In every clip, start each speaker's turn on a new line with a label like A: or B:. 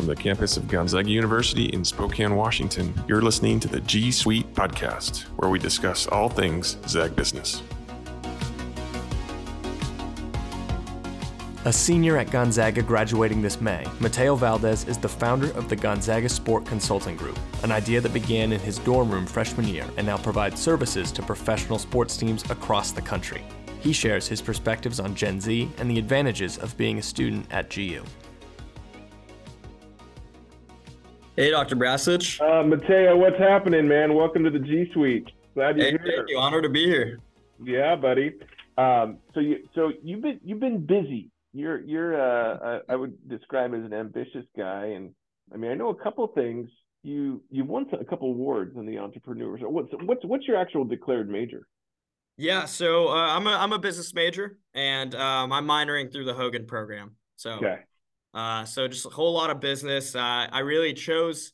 A: from the campus of Gonzaga University in Spokane, Washington. You're listening to the G Suite podcast, where we discuss all things Zag business.
B: A senior at Gonzaga graduating this May, Mateo Valdez is the founder of the Gonzaga Sport Consulting Group, an idea that began in his dorm room freshman year and now provides services to professional sports teams across the country. He shares his perspectives on Gen Z and the advantages of being a student at GU.
C: Hey, Dr. Brajcich.
D: Uh, Mateo, what's happening, man? Welcome to the G Suite. Glad you're
C: hey,
D: here.
C: Thank you. Honored to be here.
D: Yeah, buddy. Um, so you so you've been you've been busy. You're you're uh, I, I would describe as an ambitious guy, and I mean I know a couple things. You you've won a couple awards in the entrepreneurs. What's what's what's your actual declared major?
C: Yeah, so uh, I'm a I'm a business major, and um, I'm minoring through the Hogan program. So
D: Okay.
C: Uh, so just a whole lot of business. Uh, I really chose,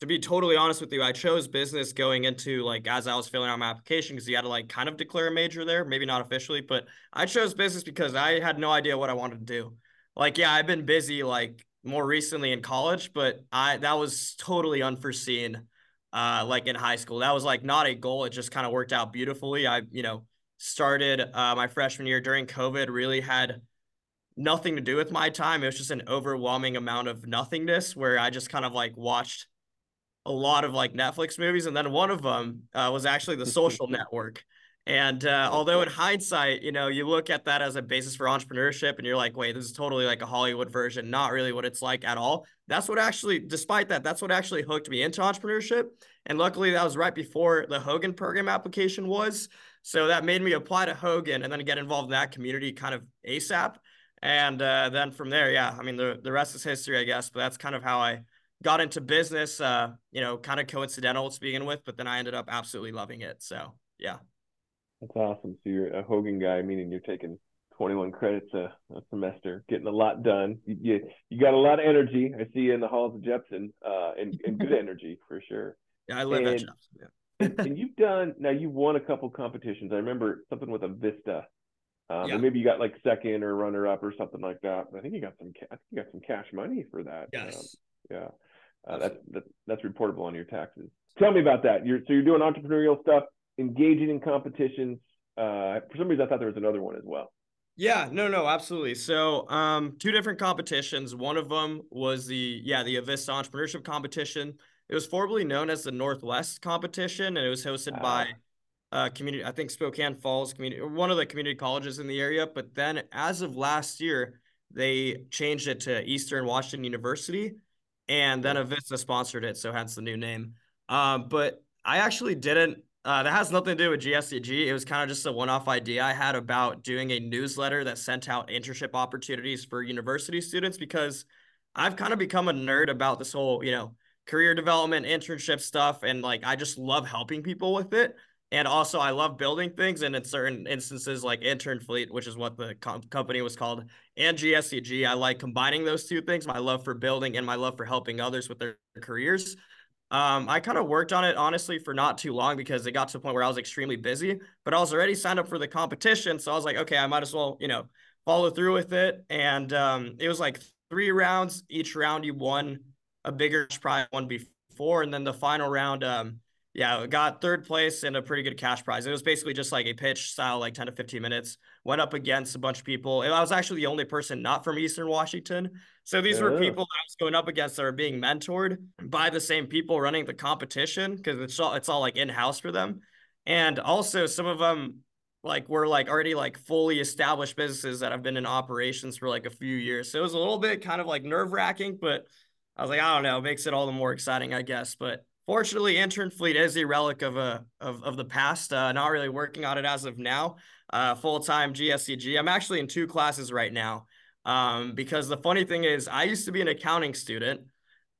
C: to be totally honest with you, I chose business going into like as I was filling out my application because you had to like kind of declare a major there, maybe not officially, but I chose business because I had no idea what I wanted to do. Like, yeah, I've been busy like more recently in college, but I that was totally unforeseen. Uh, like in high school, that was like not a goal. It just kind of worked out beautifully. I, you know, started uh, my freshman year during COVID. Really had nothing to do with my time. It was just an overwhelming amount of nothingness where I just kind of like watched a lot of like Netflix movies. And then one of them uh, was actually The Social Network. And uh, although in hindsight, you know, you look at that as a basis for entrepreneurship and you're like, wait, this is totally like a Hollywood version, not really what it's like at all. That's what actually, despite that, that's what actually hooked me into entrepreneurship. And luckily, that was right before the Hogan program application was. So that made me apply to Hogan and then get involved in that community kind of ASAP. And uh, then from there, yeah, I mean, the, the rest is history, I guess. But that's kind of how I got into business, uh, you know, kind of coincidental to begin with. But then I ended up absolutely loving it. So, yeah.
D: That's awesome. So you're a Hogan guy, meaning you're taking 21 credits a, a semester, getting a lot done. You, you, you got a lot of energy. I see you in the halls of Jepson, uh, and, and good energy for sure.
C: Yeah, I live
D: and,
C: at Jepson. Yeah.
D: and you've done now. You've won a couple competitions. I remember something with Avista. Um,
C: Yeah.
D: and maybe you got like second or runner up or something like that. But I think you got some. ca- I think you got some cash money for that.
C: Yes.
D: Um, yeah. Uh, that's that, that's reportable on your taxes. Tell me about that. You're so you're doing entrepreneurial stuff, engaging in competitions. Uh, for some reason, I thought there was another one as well.
C: Yeah, no, no, absolutely. So, um, two different competitions. One of them was the yeah the Avista Entrepreneurship Competition. It was formerly known as the Northwest Competition, and it was hosted by uh, community. I think Spokane Falls community, one of the community colleges in the area. But then, as of last year, they changed it to Eastern Washington University, and then Avista sponsored it, so hence the new name. Um, but I actually didn't. Uh, that has nothing to do with GSCG. It was kind of just a one-off idea I had about doing a newsletter that sent out internship opportunities for university students because I've kind of become a nerd about this whole, you know, career development, internship stuff, and like I just love helping people with it. And also, I love building things, and in certain instances, like Intern Fleet, which is what the com- company was called, and GSCG, I like combining those two things: my love for building and my love for helping others with their careers. Um, I kind of worked on it honestly for not too long because it got to the point where I was extremely busy, but I was already signed up for the competition. So I was like, okay, I might as well, you know, follow through with it. And um, it was like three rounds. Each round you won a bigger prize one before. And then the final round, um, yeah, got third place and a pretty good cash prize. It was basically just like a pitch style, like 10 to 15 minutes. Went up against a bunch of people. And I was actually the only person not from Eastern Washington. So these were people I was going up against that were being mentored by the same people running the competition because it's all it's all like in house for them. And also some of them like were like already like fully established businesses that have been in operations for like a few years. So it was a little bit kind of like nerve wracking, but I was like, I don't know, it makes it all the more exciting, I guess. But fortunately, intern fleet is a relic of a of, of the past. Uh, not really working on it as of now. Uh, full time GSCG. I'm actually in two classes right now. Um, because the funny thing is, I used to be an accounting student,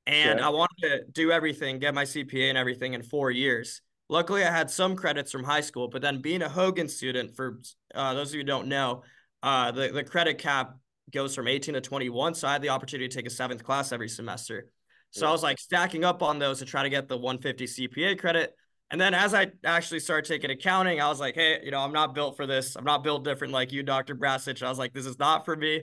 C: and
D: Yeah.
C: I wanted to do everything, get my CPA and everything in four years. Luckily, I had some credits from high school, but then being a Hogan student, for uh, those of you who don't know, uh, the, the credit cap goes from 18 to 21. So I had the opportunity to take a seventh class every semester. So I was like stacking up on those to try to get the 150 CPA credit. And then as I actually started taking accounting, I was like, hey, you know, I'm not built for this. I'm not built different like you, Dr. Brajcich. I was like, this is not for me.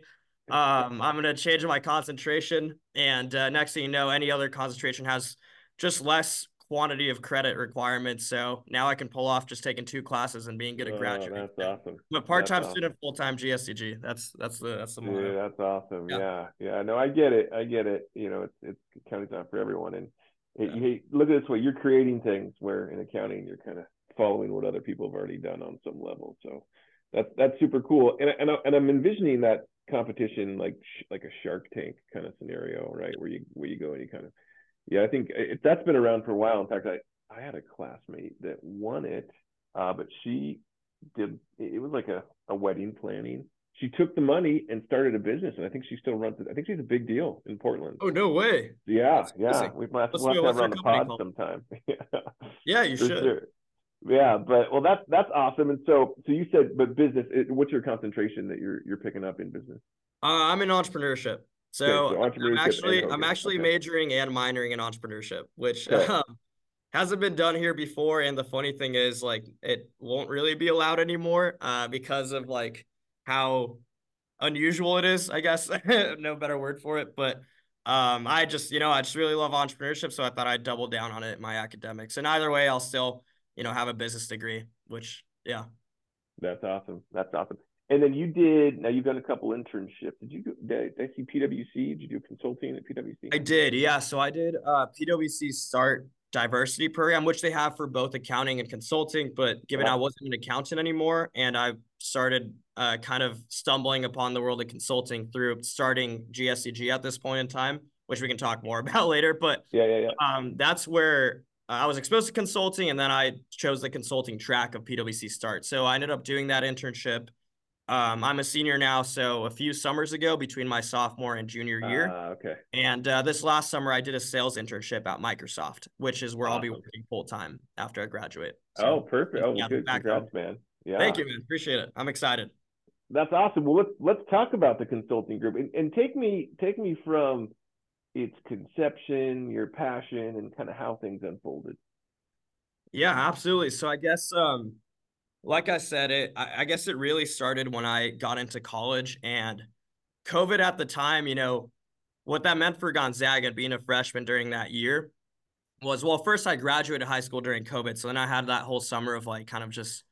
C: um, I'm gonna change my concentration, and uh, next thing you know, any other concentration has just less quantity of credit requirements. So now I can pull off just taking two classes and being good at
D: Oh,
C: graduate.
D: that's awesome.
C: But part-time
D: awesome.
C: student, full-time GSCG. That's that's the that's the
D: Yeah,
C: motto.
D: that's awesome.
C: Yeah.
D: Yeah. yeah, No, I get it. I get it. You know, it's it's accounting's not for everyone, and it,
C: Yeah.
D: you look at it this way: you're creating things where in accounting you're kind of following what other people have already done on some level. So that's that's super cool. And and I- and I'm envisioning that competition like like a Shark Tank kind of scenario, right? Where you where you go and you kind of yeah. I think it, that's been around for a while. In fact, I I had a classmate that won it, uh, but she did it was like a, a wedding planning she took the money and started a business, and I think she still runs it. I think she's a big deal in Portland.
C: Oh no way!
D: yeah,
C: that's
D: yeah.
C: amazing.
D: We
C: Let's
D: we'll have to have her on the pod
C: company
D: sometime.
C: Yeah, you
D: For
C: should.
D: sure. Yeah, but well, that's that's awesome. And so, so you said, but business. It, what's your concentration that you're you're picking up in business?
C: Uh, I'm in entrepreneurship. So, I'm actually I'm actually
D: Okay.
C: majoring and minoring in entrepreneurship, which um, hasn't been done here before. And the funny thing is, like, it won't really be allowed anymore uh, because of like how unusual it is. I guess no better word for it, but. Um, I just, you know, I just really love entrepreneurship, so I thought I'd double down on it in my academics. And either way, I'll still, you know, have a business degree, which, yeah.
D: That's awesome. That's awesome. And then you did. Now you've done a couple internships. Did you go? Did, I see PwC? Did you do consulting at PwC?
C: I did, yeah. So I did uh PwC Start Diversity Program, which they have for both accounting and consulting. But given
D: Yeah.
C: I wasn't an accountant anymore, and I started uh kind of stumbling upon the world of consulting through starting GSCG at this point in time, which we can talk more about later. But
D: Yeah, yeah, yeah.
C: um, that's where uh, I was exposed to consulting, and then I chose the consulting track of PwC Start. So I ended up doing that internship. Um, I'm a senior now, so a few summers ago, between my sophomore and junior year.
D: Ah, okay.
C: And uh, this last summer, I did a sales internship at Microsoft, which is where I'll be working full time after I graduate.
D: oh, perfect. Oh,
C: yeah,
D: good. Congrats, man. Yeah.
C: Thank you, man. Appreciate it. I'm excited.
D: That's awesome. Well, let's let's talk about the consulting group and, and take me take me from its conception, your passion, and kind of how things unfolded.
C: Yeah, absolutely. So I guess, um, like I said, it I, I guess it really started when I got into college and COVID at the time, you know, what that meant for Gonzaga being a freshman during that year was well, first I graduated high school during COVID. So then I had that whole summer of like kind of just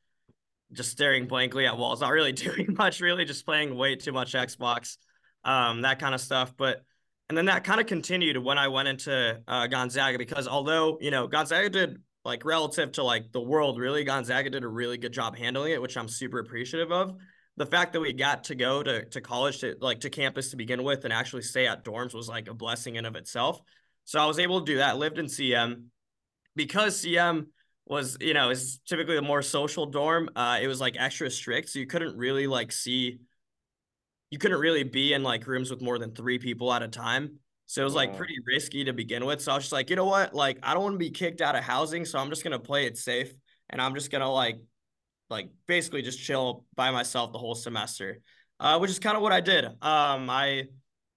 C: just staring blankly at walls, not really doing much, really, just playing way too much Xbox, um, that kind of stuff. But and then that kind of continued when I went into uh, Gonzaga because although you know Gonzaga did like relative to like the world, really Gonzaga did a really good job handling it, which I'm super appreciative of. The fact that we got to go to to college to like to campus to begin with and actually stay at dorms was like a blessing in of itself. So I was able to do that. Lived in CM because CM was you know is typically a more social dorm. Uh, it was like extra strict, so you couldn't really like see. You couldn't really be in like rooms with more than three people at a time. So it was like pretty risky to begin with. So I was just like, you know what? Like, I don't want to be kicked out of housing. So I'm just gonna play it safe and I'm just gonna like like basically just chill by myself the whole semester. Uh, which is kind of what I did. Um, I,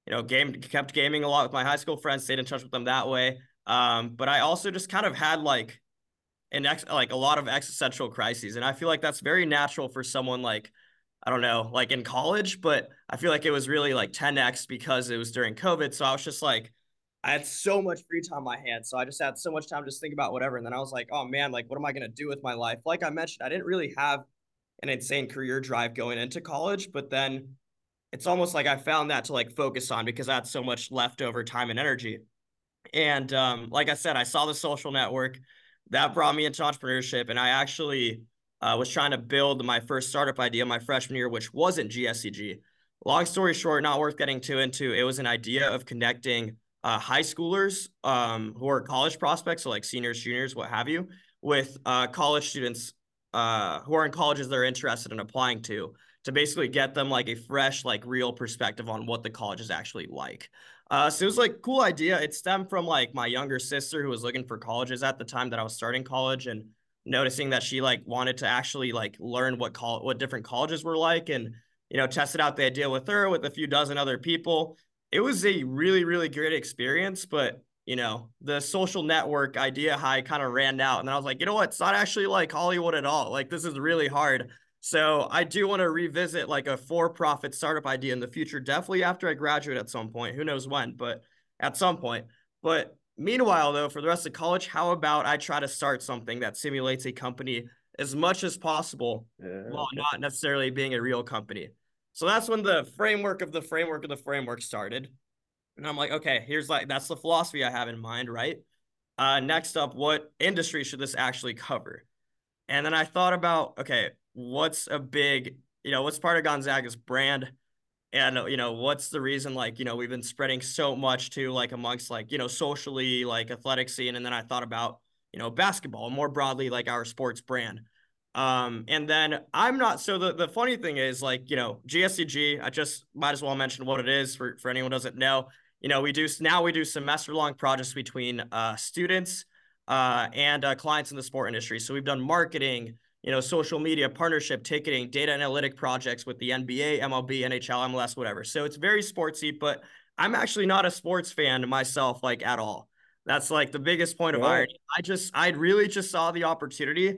C: you know, game kept gaming a lot with my high school friends, stayed in touch with them that way. Um, but I also just kind of had like an ex like a lot of existential crises. And I feel like that's very natural for someone like I don't know, like in college, but I feel like it was really like 10x because it was during COVID. So I was just like, I had so much free time on my hands. So I just had so much time to just think about whatever. And then I was like, oh man, like what am I gonna do with my life? Like I mentioned, I didn't really have an insane career drive going into college, but then it's almost like I found that to like focus on because I had so much leftover time and energy. And um, like I said, I saw the social network that brought me into entrepreneurship, and I actually uh, was trying to build my first startup idea my freshman year, which wasn't GSCG. Long story short, not worth getting too into. It was an idea of connecting uh, high schoolers um, who are college prospects, so like seniors, juniors, what have you, with uh, college students uh, who are in colleges they're interested in applying to, to basically get them like a fresh, like real perspective on what the college is actually like. Uh, so it was like cool idea. It stemmed from like my younger sister who was looking for colleges at the time that I was starting college and noticing that she like wanted to actually like learn what call what different colleges were like and you know tested out the idea with her with a few dozen other people. It was a really really great experience, but you know the social network idea high kind of ran out, and then I was like, you know what? It's not actually like Hollywood at all. Like this is really hard. So I do want to revisit like a for-profit startup idea in the future, definitely after I graduate at some point. Who knows when, but at some point. But meanwhile, though, for the rest of college, how about I try to start something that simulates a company as much as possible yeah, while not necessarily being a real company. So that's when the framework of the framework of the framework started. And I'm like, okay, here's like that's the philosophy I have in mind, right? Uh, next up, what industry should this actually cover? And then I thought about, okay, what's a big, you know, what's part of Gonzaga's brand? And, you know, what's the reason, like, you know, we've been spreading so much to like amongst like, you know, socially, like athletic scene. And then I thought about, you know, basketball more broadly, like our sports brand. Um, and then I'm not so the, the funny thing is like, you know, GSCG, I just might as well mention what it is for, for anyone doesn't know. You know, we do now we do semester long projects between uh, students uh, and uh, clients in the sport industry. So we've done marketing, you know, social media, partnership, ticketing, data analytic projects with the NBA, MLB, NHL, MLS, whatever. So it's very sportsy, but I'm actually not a sports fan myself, like at all. That's like the biggest point of irony. I just, I really just saw the opportunity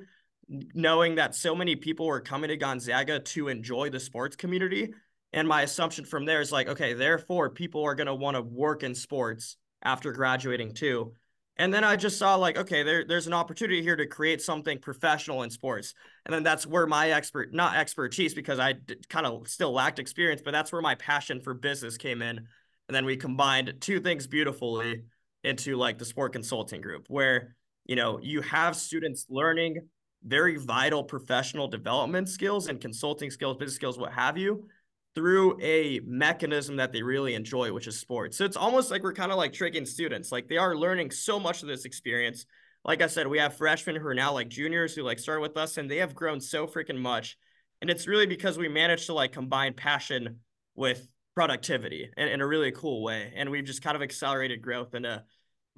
C: knowing that so many people were coming to Gonzaga to enjoy the sports community. And my assumption from there is like, okay, therefore, people are going to want to work in sports after graduating too. And then I just saw like, okay, there, there's an opportunity here to create something professional in sports. And then that's where my expert, not expertise, because I kind of still lacked experience, but that's where my passion for business came in. And then we combined two things beautifully into like the sport consulting group, where, you know, you have students learning very vital professional development skills and consulting skills, business skills, what have you, through a mechanism that they really enjoy, which is sports. So it's almost like we're kind of like tricking students. Like they are learning so much of this experience. Like I said, we have freshmen who are now like juniors who like start with us and they have grown so freaking much. And it's really because we managed to like combine passion with productivity in, in a really cool way. And we've just kind of accelerated growth in a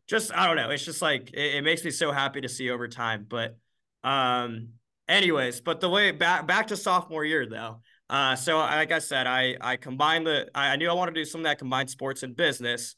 C: just, I don't know. It's just like, it, it makes me so happy to see over time. But um, anyways, but the way back back to sophomore year though. Uh, so like I said, I I combined the I knew I wanted to do something that combined sports and business.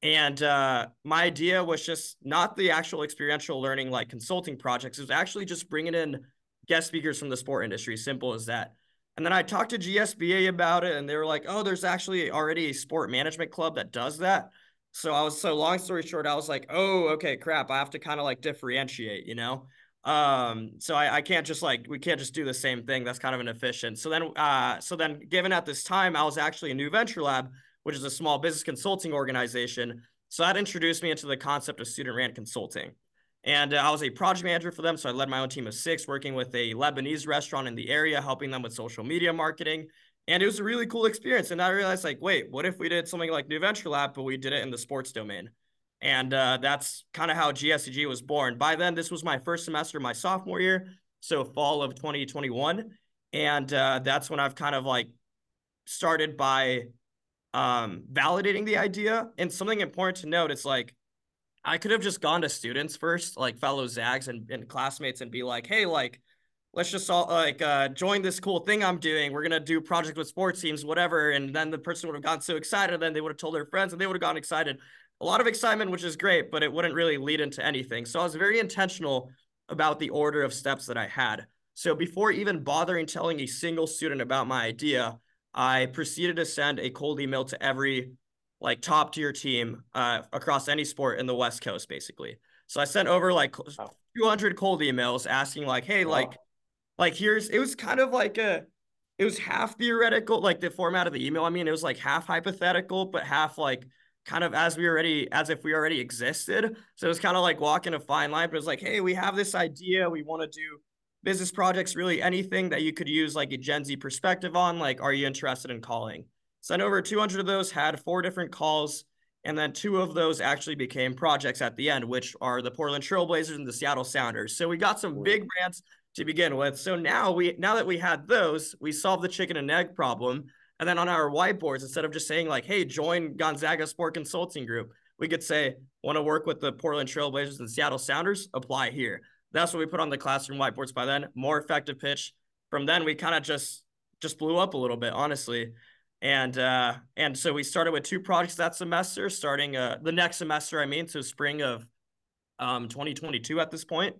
C: And uh, my idea was just not the actual experiential learning like consulting projects. It was actually just bringing in guest speakers from the sport industry. Simple as that. And then I talked to GSBA about it, and they were like, "Oh, there's actually already a sport management club that does that." So I was so long story short, I was like, "Oh, okay, crap. I have to kind of like differentiate, you know." Um, so I, I can't just like we can't just do the same thing. That's kind of inefficient. So then uh so then given at this time, I was actually a new venture lab, which is a small business consulting organization. So that introduced me into the concept of student ran consulting. And uh, I was a project manager for them. So I led my own team of six, working with a Lebanese restaurant in the area, helping them with social media marketing. And it was a really cool experience. And I realized, like, wait, what if we did something like New Venture Lab, but we did it in the sports domain? And uh, that's kind of how GSCG was born. By then, this was my first semester, my sophomore year, so fall of 2021. And uh, that's when I've kind of like started by um, validating the idea. And something important to note, it's like I could have just gone to students first, like fellow Zags and, and classmates, and be like, hey, like, let's just all like uh, join this cool thing I'm doing. We're gonna do project with sports teams, whatever. And then the person would have gotten so excited, then they would have told their friends, and they would have gotten excited a lot of excitement, which is great, but it wouldn't really lead into anything. So I was very intentional about the order of steps that I had. So before even bothering telling a single student about my idea, I proceeded to send a cold email to every like top tier team uh, across any sport in the West Coast, basically. So I sent over like 200 cold emails asking like, hey, like, like here's it was kind of like a it was half theoretical, like the format of the email. I mean, it was like half hypothetical, but half like kind of as we already as if we already existed. So it was kind of like walking a fine line, but it was like, hey, we have this idea. We want to do business projects, really anything that you could use like a Gen Z perspective on. Like, are you interested in calling? Sent over 200 of those, had four different calls. And then two of those actually became projects at the end, which are the Portland Trailblazers and the Seattle Sounders. So we got some big brands to begin with. So now we now that we had those, we solved the chicken and egg problem and then on our whiteboards, instead of just saying like, hey, join Gonzaga Sport Consulting Group, we could say, want to work with the Portland Trailblazers and Seattle Sounders? Apply here. That's what we put on the classroom whiteboards by then. More effective pitch. From then we kind of just just blew up a little bit, honestly. And uh, and so we started with two projects that semester, starting uh, the next semester, I mean, so spring of um, 2022 at this point.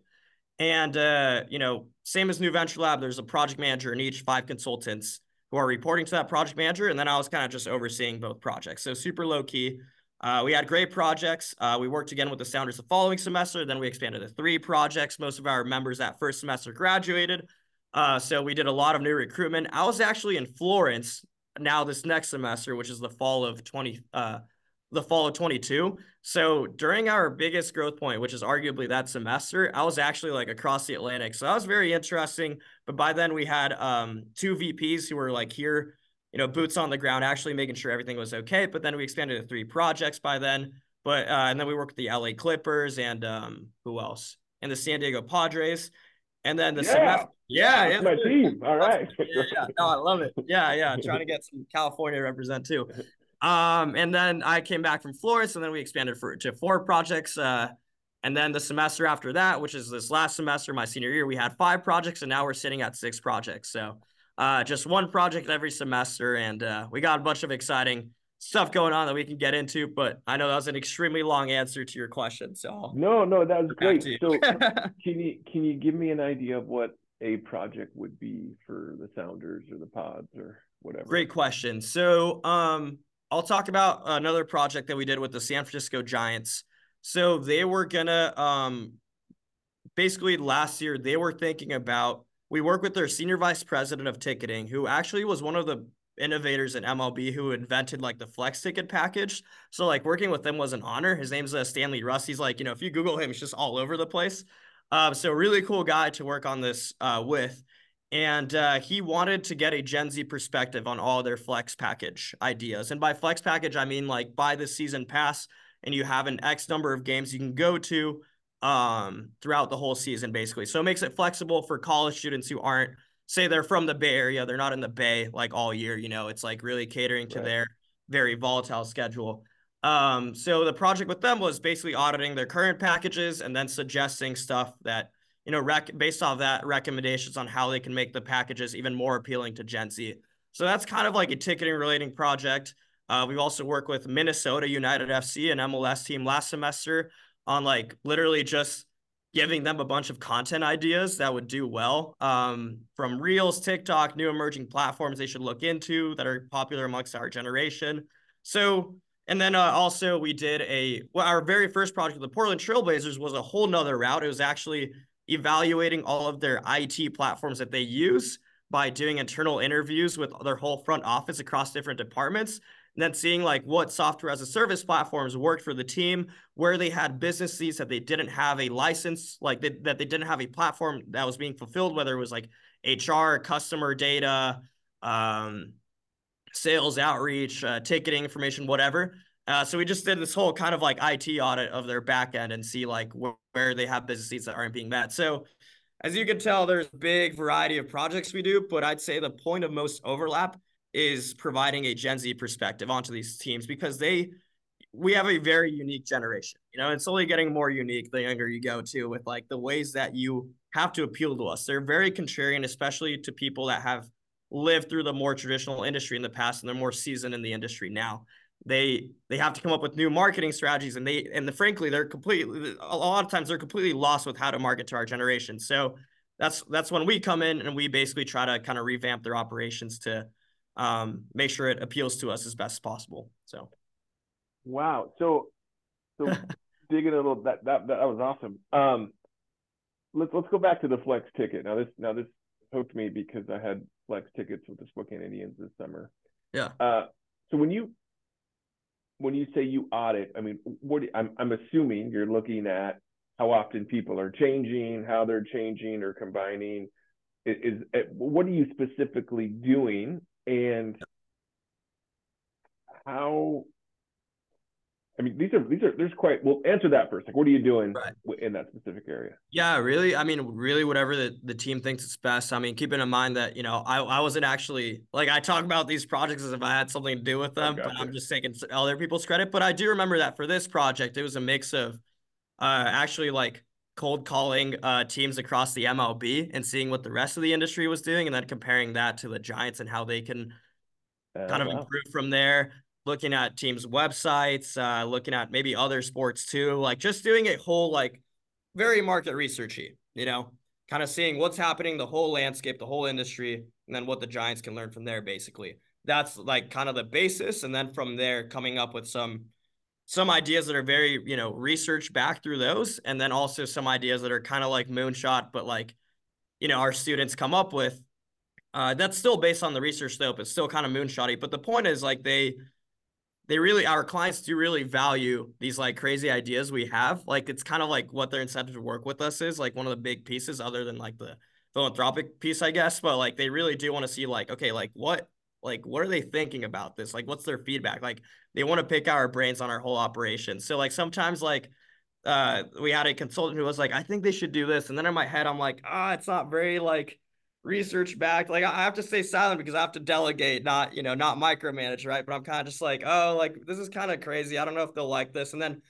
C: And uh, you know, same as New Venture Lab, there's a project manager in each, five consultants who are reporting to that project manager, and then I was kind of just overseeing both projects. So super low key. Uh, we had great projects. Uh, we worked again with the Sounders the following semester. Then we expanded to three projects. Most of our members that first semester graduated. Uh, so we did a lot of new recruitment. I was actually in Florence now this next semester, which is the fall of 20, uh, the fall of 22. So during our biggest growth point, which is arguably that semester, I was actually like across the Atlantic. So that was very interesting. But by then we had um, two VPs who were like here you know, boots on the ground, actually making sure everything was okay. But then we expanded to three projects by then. But uh, and then we worked with the LA Clippers and um, who else? And the San Diego Padres. And then the
D: yeah,
C: semester, yeah,
D: yeah, my team. All right.
C: yeah, yeah, no, I love it. Yeah, yeah, trying to get some California represent too. Um, and then I came back from Florence, and then we expanded for to four projects. Uh, and then the semester after that, which is this last semester, my senior year, we had five projects, and now we're sitting at six projects. So uh, just one project every semester, and uh, we got a bunch of exciting stuff going on that we can get into. But I know that was an extremely long answer to your question. So
D: no, no, that was great. So can you can you give me an idea of what a project would be for the Sounders or the Pods or whatever?
C: Great question. So um, I'll talk about another project that we did with the San Francisco Giants. So they were gonna um, basically last year they were thinking about we work with their senior vice president of ticketing, who actually was one of the innovators in MLB who invented like the flex ticket package. So like working with them was an honor. His name's uh, Stanley Russ. He's like, you know, if you Google him, he's just all over the place. Um, so really cool guy to work on this uh, with. And uh, he wanted to get a Gen Z perspective on all their flex package ideas. And by flex package, I mean like buy the season pass and you have an X number of games you can go to um, throughout the whole season, basically. So it makes it flexible for college students who aren't, say, they're from the Bay Area, they're not in the Bay like all year. You know, it's like really catering to right. their very volatile schedule. Um, so the project with them was basically auditing their current packages and then suggesting stuff that you know rec- based off that recommendations on how they can make the packages even more appealing to Gen Z. So that's kind of like a ticketing relating project. Uh, we've also worked with Minnesota United FC, an MLS team last semester, on like literally just giving them a bunch of content ideas that would do well um, from Reels, TikTok, new emerging platforms they should look into that are popular amongst our generation. So, and then uh, also we did a, well, our very first project with the Portland Trailblazers was a whole nother route. It was actually evaluating all of their IT platforms that they use by doing internal interviews with their whole front office across different departments and then seeing like what software as a service platforms worked for the team, where they had businesses that they didn't have a license, like they, that they didn't have a platform that was being fulfilled, whether it was like HR, customer data, um, sales outreach, uh, ticketing information, whatever. Uh, so we just did this whole kind of like IT audit of their backend and see like wh- where they have business needs that aren't being met. So as you can tell, there's a big variety of projects we do, but I'd say the point of most overlap is providing a Gen Z perspective onto these teams because they we have a very unique generation. You know, it's only getting more unique the younger you go to with like the ways that you have to appeal to us. They're very contrarian, especially to people that have lived through the more traditional industry in the past and they're more seasoned in the industry now. They they have to come up with new marketing strategies and they and the, frankly they're completely a lot of times they're completely lost with how to market to our generation. So that's that's when we come in and we basically try to kind of revamp their operations to um, make sure it appeals to us as best as possible. So,
D: wow. So, so digging a little that that that was awesome. Um, let's let's go back to the flex ticket. Now this now this hooked me because I had flex tickets with the Spokane Indians this summer.
C: Yeah.
D: Uh, so when you when you say you audit, I mean, what you, I'm I'm assuming you're looking at how often people are changing, how they're changing or combining. Is, is what are you specifically doing and how I mean, these are these are there's quite. Well, answer that first. Like, what are you doing right. in that specific area?
C: Yeah, really. I mean, really, whatever the, the team thinks it's best. I mean, keeping in mind that you know, I I wasn't actually like I talk about these projects as if I had something to do with them, but I'm just taking other people's credit. But I do remember that for this project, it was a mix of uh actually like cold calling uh, teams across the MLB and seeing what the rest of the industry was doing, and then comparing that to the Giants and how they can uh, kind of wow. improve from there. Looking at teams' websites, uh, looking at maybe other sports too, like just doing a whole like very market researchy. you know, kind of seeing what's happening, the whole landscape, the whole industry, and then what the Giants can learn from there, basically. That's like kind of the basis. And then from there, coming up with some some ideas that are very, you know, research back through those. And then also some ideas that are kind of like moonshot, but like, you know, our students come up with. Uh, that's still based on the research though, but still kind of moonshotty. But the point is like they they really our clients do really value these like crazy ideas we have. Like it's kind of like what their incentive to work with us is, like one of the big pieces other than like the philanthropic piece, I guess. But like they really do want to see like, okay, like what like what are they thinking about this? Like what's their feedback? Like they want to pick our brains on our whole operation. So like sometimes like uh we had a consultant who was like, I think they should do this. And then in my head, I'm like, ah, oh, it's not very like research back. Like I have to stay silent because I have to delegate, not, you know, not micromanage, right? But I'm kind of just like, oh, like this is kind of crazy. I don't know if they'll like this. And then,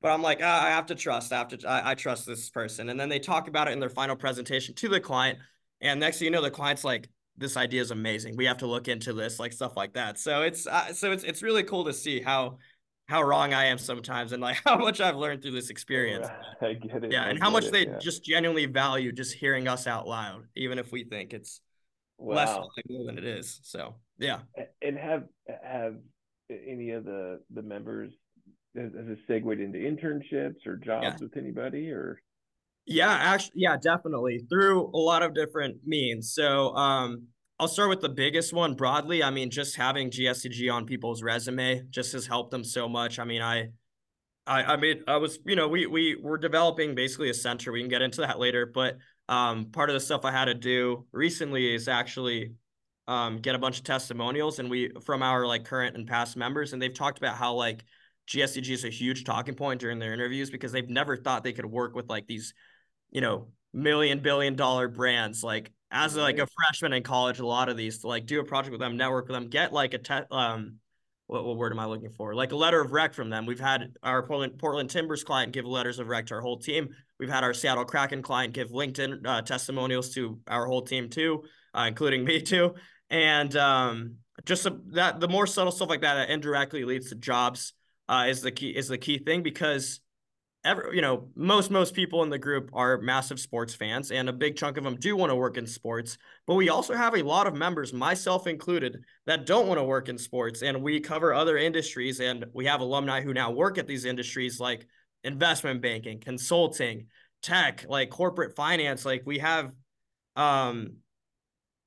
C: but I'm like, oh, I have to trust. I have to, I, I trust this person. And then they talk about it in their final presentation to the client. And next thing you know, the client's like, this idea is amazing. We have to look into this, like stuff like that. So it's, uh, so it's, it's really cool to see how, how wrong I am sometimes and like how much I've learned through this experience.
D: I get it.
C: Yeah,
D: I
C: and how much
D: it,
C: they
D: yeah.
C: just genuinely value just hearing us out loud, even if we think it's
D: wow.
C: less valuable than it is. So yeah.
D: And have have any of the the members has, has it segued into internships or jobs
C: Yeah.
D: with anybody or
C: Yeah, actually, yeah, definitely through a lot of different means. So, um, I'll start with the biggest one broadly. I mean, just having GSCG on people's resume just has helped them so much. I mean, I, I, I mean, I was, you know, we we were developing basically a center. We can get into that later, but um, part of the stuff I had to do recently is actually um, get a bunch of testimonials, and we from our like current and past members, and they've talked about how like GSCG is a huge talking point during their interviews because they've never thought they could work with like these you know million billion dollar brands. Like as like a freshman in college a lot of these to like do a project with them network with them get like a te- um what, what word am i looking for? Like a letter of rec from them. We've had our portland portland timbers client give letters of rec to our whole team. We've had our seattle kraken client give linkedin uh, testimonials to our whole team too uh, including me too. And um just a, that the more subtle stuff like that that indirectly leads to jobs uh, is the key is the key thing because ever you know most most people in the group are massive sports fans and a big chunk of them do want to work in sports but we also have a lot of members myself included that don't want to work in sports and we cover other industries and we have alumni who now work at these industries like investment banking consulting tech like corporate finance like we have um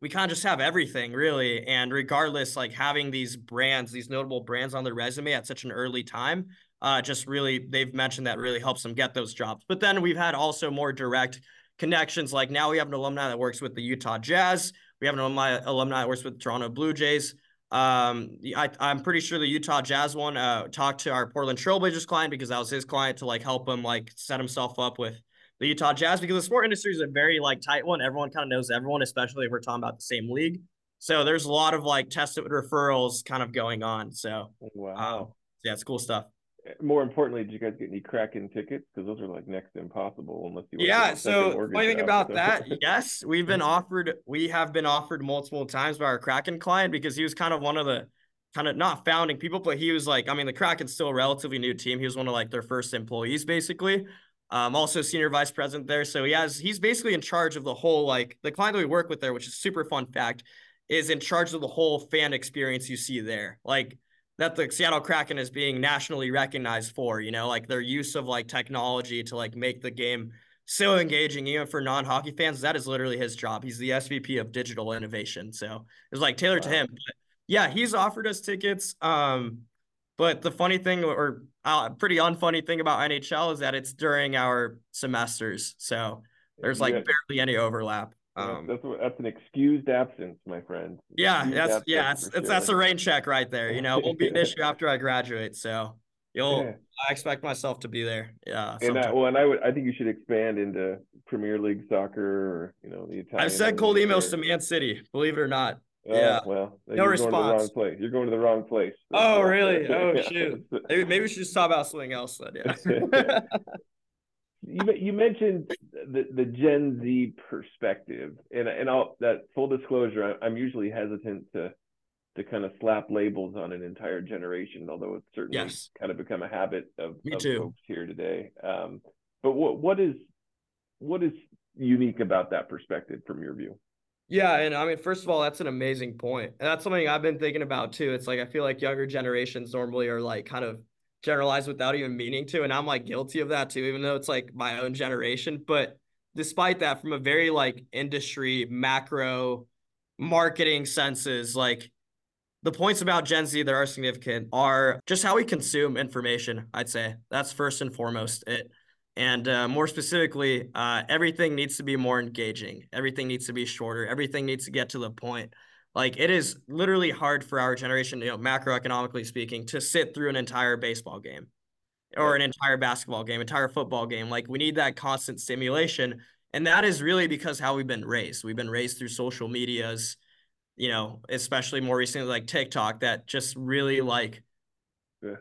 C: we kind of just have everything really and regardless like having these brands these notable brands on their resume at such an early time uh, just really they've mentioned that really helps them get those jobs. But then we've had also more direct connections. Like now we have an alumni that works with the Utah Jazz. We have an alumni alumni that works with Toronto Blue Jays. Um, I, I'm pretty sure the Utah Jazz one uh, talked to our Portland Trailblazers client because that was his client to like help him like set himself up with the Utah Jazz because the sport industry is a very like tight one. Everyone kind of knows everyone, especially if we're talking about the same league. So there's a lot of like tested referrals kind of going on. So
D: wow.
C: um, yeah, it's cool stuff.
D: More importantly, did you guys get any Kraken tickets? Because those are like next to impossible unless you.
C: Yeah. So funny thing about that, yes, we've been offered. We have been offered multiple times by our Kraken client because he was kind of one of the kind of not founding people, but he was like, I mean, the Kraken's still a relatively new team. He was one of like their first employees, basically. Um, also senior vice president there. So he has he's basically in charge of the whole like the client that we work with there, which is super fun fact, is in charge of the whole fan experience you see there. Like that the Seattle Kraken is being nationally recognized for, you know, like their use of like technology to like make the game so engaging, even for non-hockey fans. That is literally his job. He's the SVP of digital innovation. So it was like tailored wow. to him. But yeah, he's offered us tickets. Um, but the funny thing or uh, pretty unfunny thing about NHL is that it's during our semesters. So there's like yeah. barely any overlap.
D: Um, that's that's an excused absence, my friend.
C: Yeah, that's yeah, it's, it's that's a rain check right there. You know, it won't be an issue after I graduate. So you'll, yeah. I expect myself to be there. Yeah.
D: And I, well, and I would, I think you should expand into Premier League soccer or you know the Italian.
C: I've sent cold emails to Man City. Believe it or not.
D: Oh, yeah. Well,
C: no response.
D: Going to the wrong place. You're going to the wrong place.
C: Oh, really? Oh, shoot. Maybe, maybe we should just talk about something else then. Yeah.
D: You you mentioned the the Gen Z perspective, and and I'll that full disclosure, I'm usually hesitant to to kind of slap labels on an entire generation, although it's certainly
C: yes.
D: kind of become a habit of,
C: Me
D: of
C: too.
D: folks here today. Um, but what what is what is unique about that perspective from your view?
C: Yeah, and I mean, first of all, that's an amazing point. And that's something I've been thinking about too. It's like I feel like younger generations normally are like kind of generalized without even meaning to, and I'm like guilty of that too, even though it's like my own generation. But despite that, from a very like industry macro marketing senses, like the points about Gen Z that are significant are just how we consume information. I'd say that's first and foremost it. And uh, more specifically, uh, everything needs to be more engaging. Everything needs to be shorter. Everything needs to get to the point. Like it is literally hard for our generation, you know, macroeconomically speaking, to sit through an entire baseball game or an entire basketball game, entire football game. Like we need that constant stimulation. And that is really because how we've been raised. We've been raised through social medias, you know, especially more recently like TikTok that just really like yeah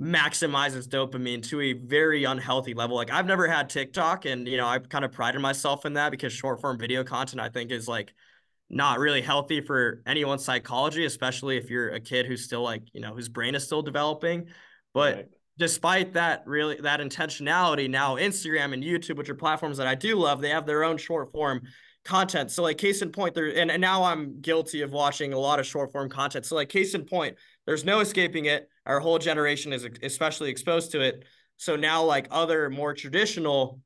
C: maximizes dopamine to a very unhealthy level. Like I've never had TikTok and you know, I've kind of prided myself in that because short form video content I think is like not really healthy for anyone's psychology, especially if you're a kid who's still like, you know, whose brain is still developing. But right. despite that really that intentionality, now Instagram and YouTube, which are platforms that I do love, they have their own short form content. So like case in point, there and, and now I'm guilty of watching a lot of short form content. So like case in point, there's no escaping it. Our whole generation is especially exposed to it. So now, like other more traditional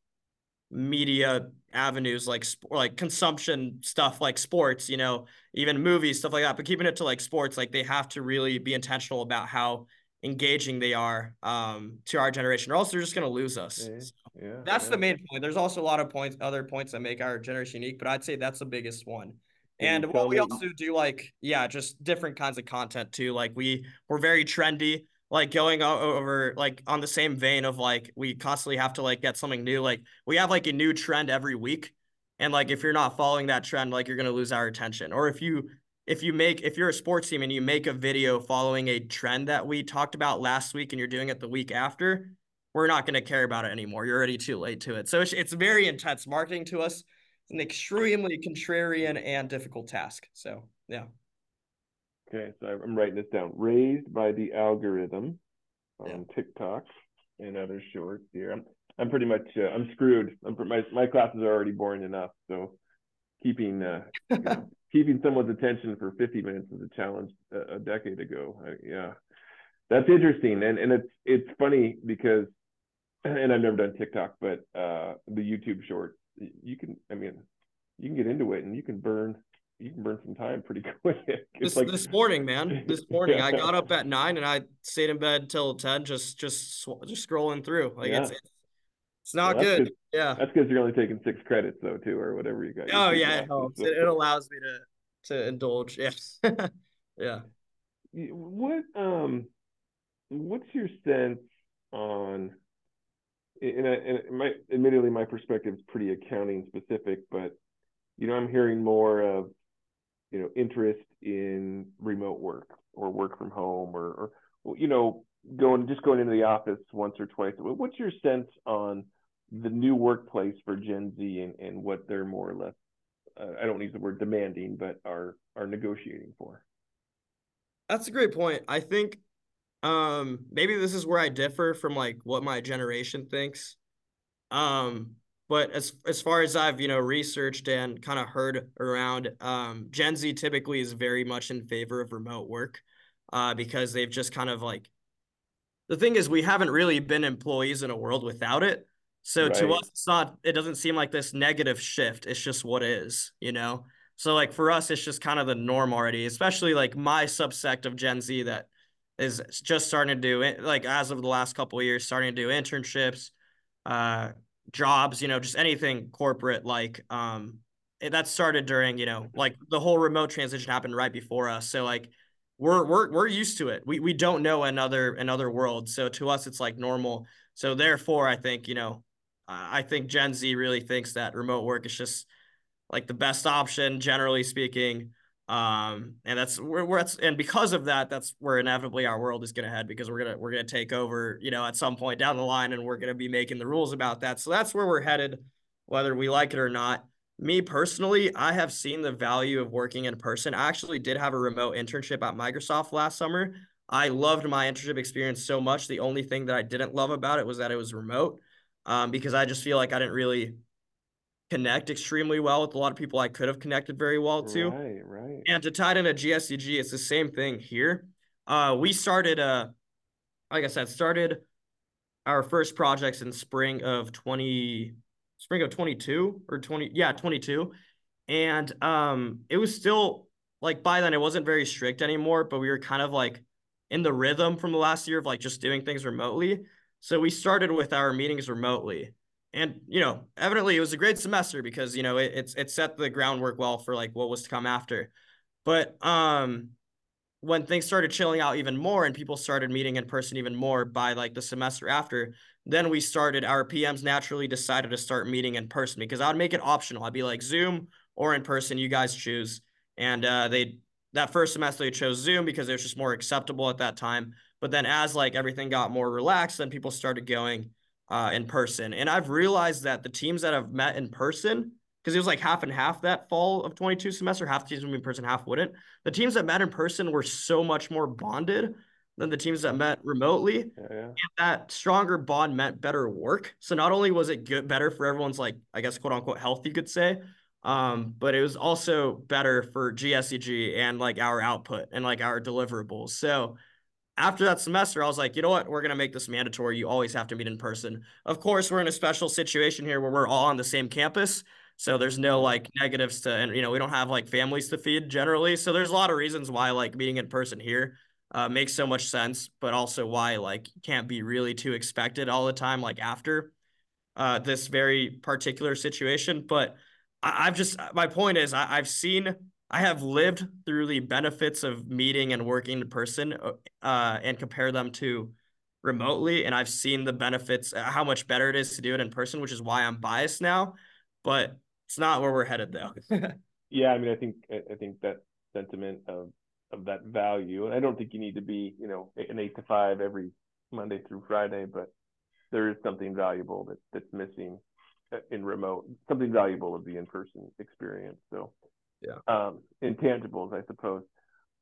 C: media avenues, like like consumption stuff, like sports, you know, even movies, stuff like that. But keeping it to like sports, like they have to really be intentional about how engaging they are um, to our generation, or else they're just going to lose us. Yeah, so yeah that's yeah. the main point. There's also a lot of points, other points that make our generation unique, but I'd say that's the biggest one. And what we also do like, yeah, just different kinds of content too. Like we we're very trendy, like going over like on the same vein of like we constantly have to like get something new. Like we have like a new trend every week. And like if you're not following that trend, like you're gonna lose our attention. Or if you if you make if you're a sports team and you make a video following a trend that we talked about last week and you're doing it the week after, we're not going to care about it anymore. You're already too late to it. So it's, it's very intense marketing to us an extremely contrarian and difficult task. So yeah.
D: Okay, so I'm writing this down. Raised by the algorithm on yeah. TikTok and other shorts here. I'm I'm pretty much uh, I'm screwed. I'm my my classes are already boring enough. So keeping uh, you know, keeping someone's attention for 50 minutes was a challenge a, a decade ago. I, yeah, that's interesting, and and it's it's funny because, and I've never done TikTok, but uh, the YouTube short you can i mean you can get into it and you can burn you can burn some time pretty quick.
C: This, like, this morning man. This morning yeah. i got up at nine and i stayed in bed till 10 just just just scrolling through. Like yeah. it's, it's not well, good. yeah.
D: That's because you're only taking six credits though too or whatever you got.
C: Oh yeah it helps it, it allows me to to indulge yes yeah.
D: What um what's your sense on and, I, and my admittedly my perspective is pretty accounting specific, but you know I'm hearing more of you know interest in remote work or work from home or, or you know going just going into the office once or twice. What's your sense on the new workplace for Gen Z and, and what they're more or less uh, I don't use the word demanding, but are are negotiating for?
C: That's a great point. I think um, maybe this is where I differ from like what my generation thinks. Um, but as as far as I've you know researched and kind of heard around, um, Gen Z typically is very much in favor of remote work, uh, because they've just kind of like. The thing is, we haven't really been employees in a world without it. So right. to us, it's not. It doesn't seem like this negative shift. It's just what is, you know. So like for us, it's just kind of the norm already. Especially like my subsect of Gen Z that is just starting to do it like as of the last couple of years starting to do internships uh jobs you know just anything corporate like um that started during you know like the whole remote transition happened right before us. So like we're we're we're used to it. We we don't know another another world. So to us it's like normal. So therefore i think you know i think gen z really thinks that remote work is just like the best option generally speaking um and that's where we're at and because of that that's where inevitably our world is going to head because we're gonna we're gonna take over you know at some point down the line and we're gonna be making the rules about that. So that's where we're headed whether we like it or not. Me personally i have seen the value of working in person. I actually did have a remote internship at microsoft last summer. I loved my internship experience so much. The only thing that i didn't love about it was that it was remote um, because i just feel like i didn't really connect extremely well with a lot of people I could have connected very well to.
D: Right, right.
C: And to tie it into GSCG, it's the same thing here. Uh, we started, uh, like I said, started our first projects in spring of 20, spring of 22 or 20, yeah, 22. And um, it was still like by then it wasn't very strict anymore, but we were kind of like in the rhythm from the last year of like just doing things remotely. So we started with our meetings remotely. And you know, evidently it was a great semester because you know it, it's it set the groundwork well for like what was to come after. But um when things started chilling out even more and people started meeting in person even more by like the semester after, then we started our PMs naturally decided to start meeting in person because I would make it optional. I'd be like Zoom or in person, you guys choose. And uh, they that first semester they chose Zoom because it was just more acceptable at that time. But then as like everything got more relaxed, then people started going uh, in person. And I've realized that the teams that have met in person because it was like half and half that fall of 22 semester. Half the teams would be in person, half wouldn't. The teams that met in person were so much more bonded than the teams that met remotely.
D: Yeah, yeah.
C: And that stronger bond meant better work. So not only was it good, better for everyone's like, I guess, quote unquote health, you could say, um, but it was also better for GSCG and like our output and like our deliverables. So after that semester, I was like, you know what? We're going to make this mandatory. You always have to meet in person. Of course, we're in a special situation here where we're all on the same campus. So there's no like negatives to, and you know, we don't have like families to feed generally. So there's a lot of reasons why like meeting in person here uh, makes so much sense, but also why like can't be really too expected all the time, like after uh, this very particular situation. But I, have just, my point is, I, I've seen, I have lived through the benefits of meeting and working in person uh, and compare them to remotely. And I've seen the benefits, how much better it is to do it in person, which is why I'm biased now. But it's not where we're headed though.
D: yeah, I mean, I think I think that sentiment of of that value, and I don't think you need to be, you know, an eight to five every Monday through Friday, but there is something valuable that that's missing uh, in remote, something valuable of the in person experience. So,
C: yeah,
D: um, intangibles, I suppose.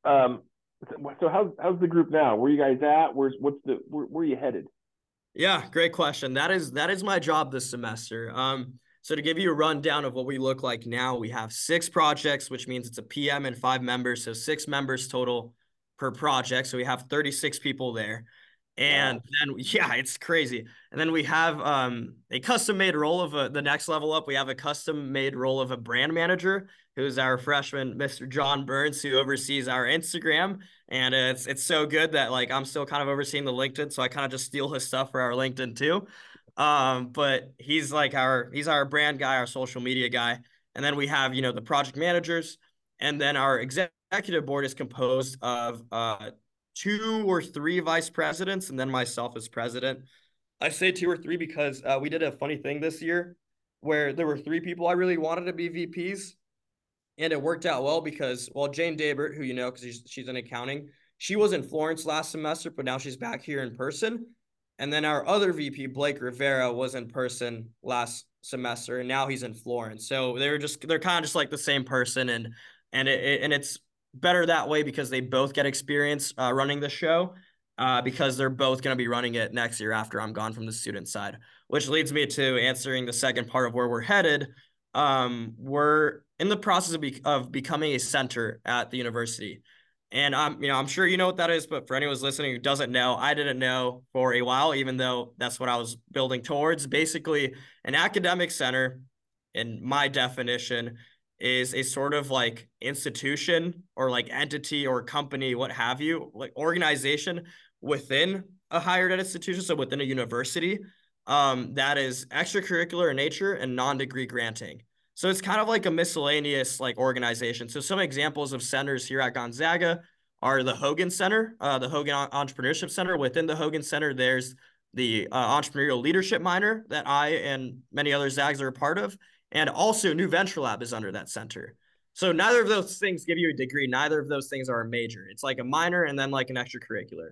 D: Um, so, so how's how's the group now? Where you guys at? Where's what's the where, where are you headed?
C: Yeah, great question. That is that is my job this semester. Um, so to give you a rundown of what we look like now, we have six projects, which means it's a PM and five members. So six members total per project. So we have 36 people there. And wow. then yeah, it's crazy. And then we have um, a custom made role of a, the next level up. We have a custom made role of a brand manager, who's our freshman, Mr. John Burns, who oversees our Instagram. And it's it's so good that like I'm still kind of overseeing the LinkedIn, so I kind of just steal his stuff for our LinkedIn too. Um, but he's like our he's our brand guy, our social media guy. And then we have, you know, the project managers, and then our executive board is composed of uh two or three vice presidents, and then myself as president. I say two or three because uh, we did a funny thing this year where there were three people I really wanted to be VPs, and it worked out well because well, Jane Dabert, who you know because she's, she's in accounting, she was in Florence last semester, but now she's back here in person. And then our other VP, Blake Rivera, was in person last semester, and now he's in Florence. So they're just they're kind of just like the same person, and and it, it and it's better that way because they both get experience uh, running the show. Uh, because they're both going to be running it next year after I'm gone from the student side, which leads me to answering the second part of where we're headed. Um, we're in the process of, be- of becoming a center at the university. And I'm, you know, I'm sure you know what that is, but for anyone who's listening who doesn't know, I didn't know for a while, even though that's what I was building towards. Basically, an academic center, in my definition, is a sort of like institution or like entity or company, what have you, like organization within a higher ed institution, so within a university, um, that is extracurricular in nature and non-degree granting. So it's kind of like a miscellaneous like organization. So some examples of centers here at Gonzaga are the Hogan Center, uh, the Hogan Entrepreneurship Center. Within the Hogan Center, there's the uh, entrepreneurial leadership minor that I and many other Zags are a part of, and also New Venture Lab is under that center. So neither of those things give you a degree. Neither of those things are a major. It's like a minor and then like an extracurricular.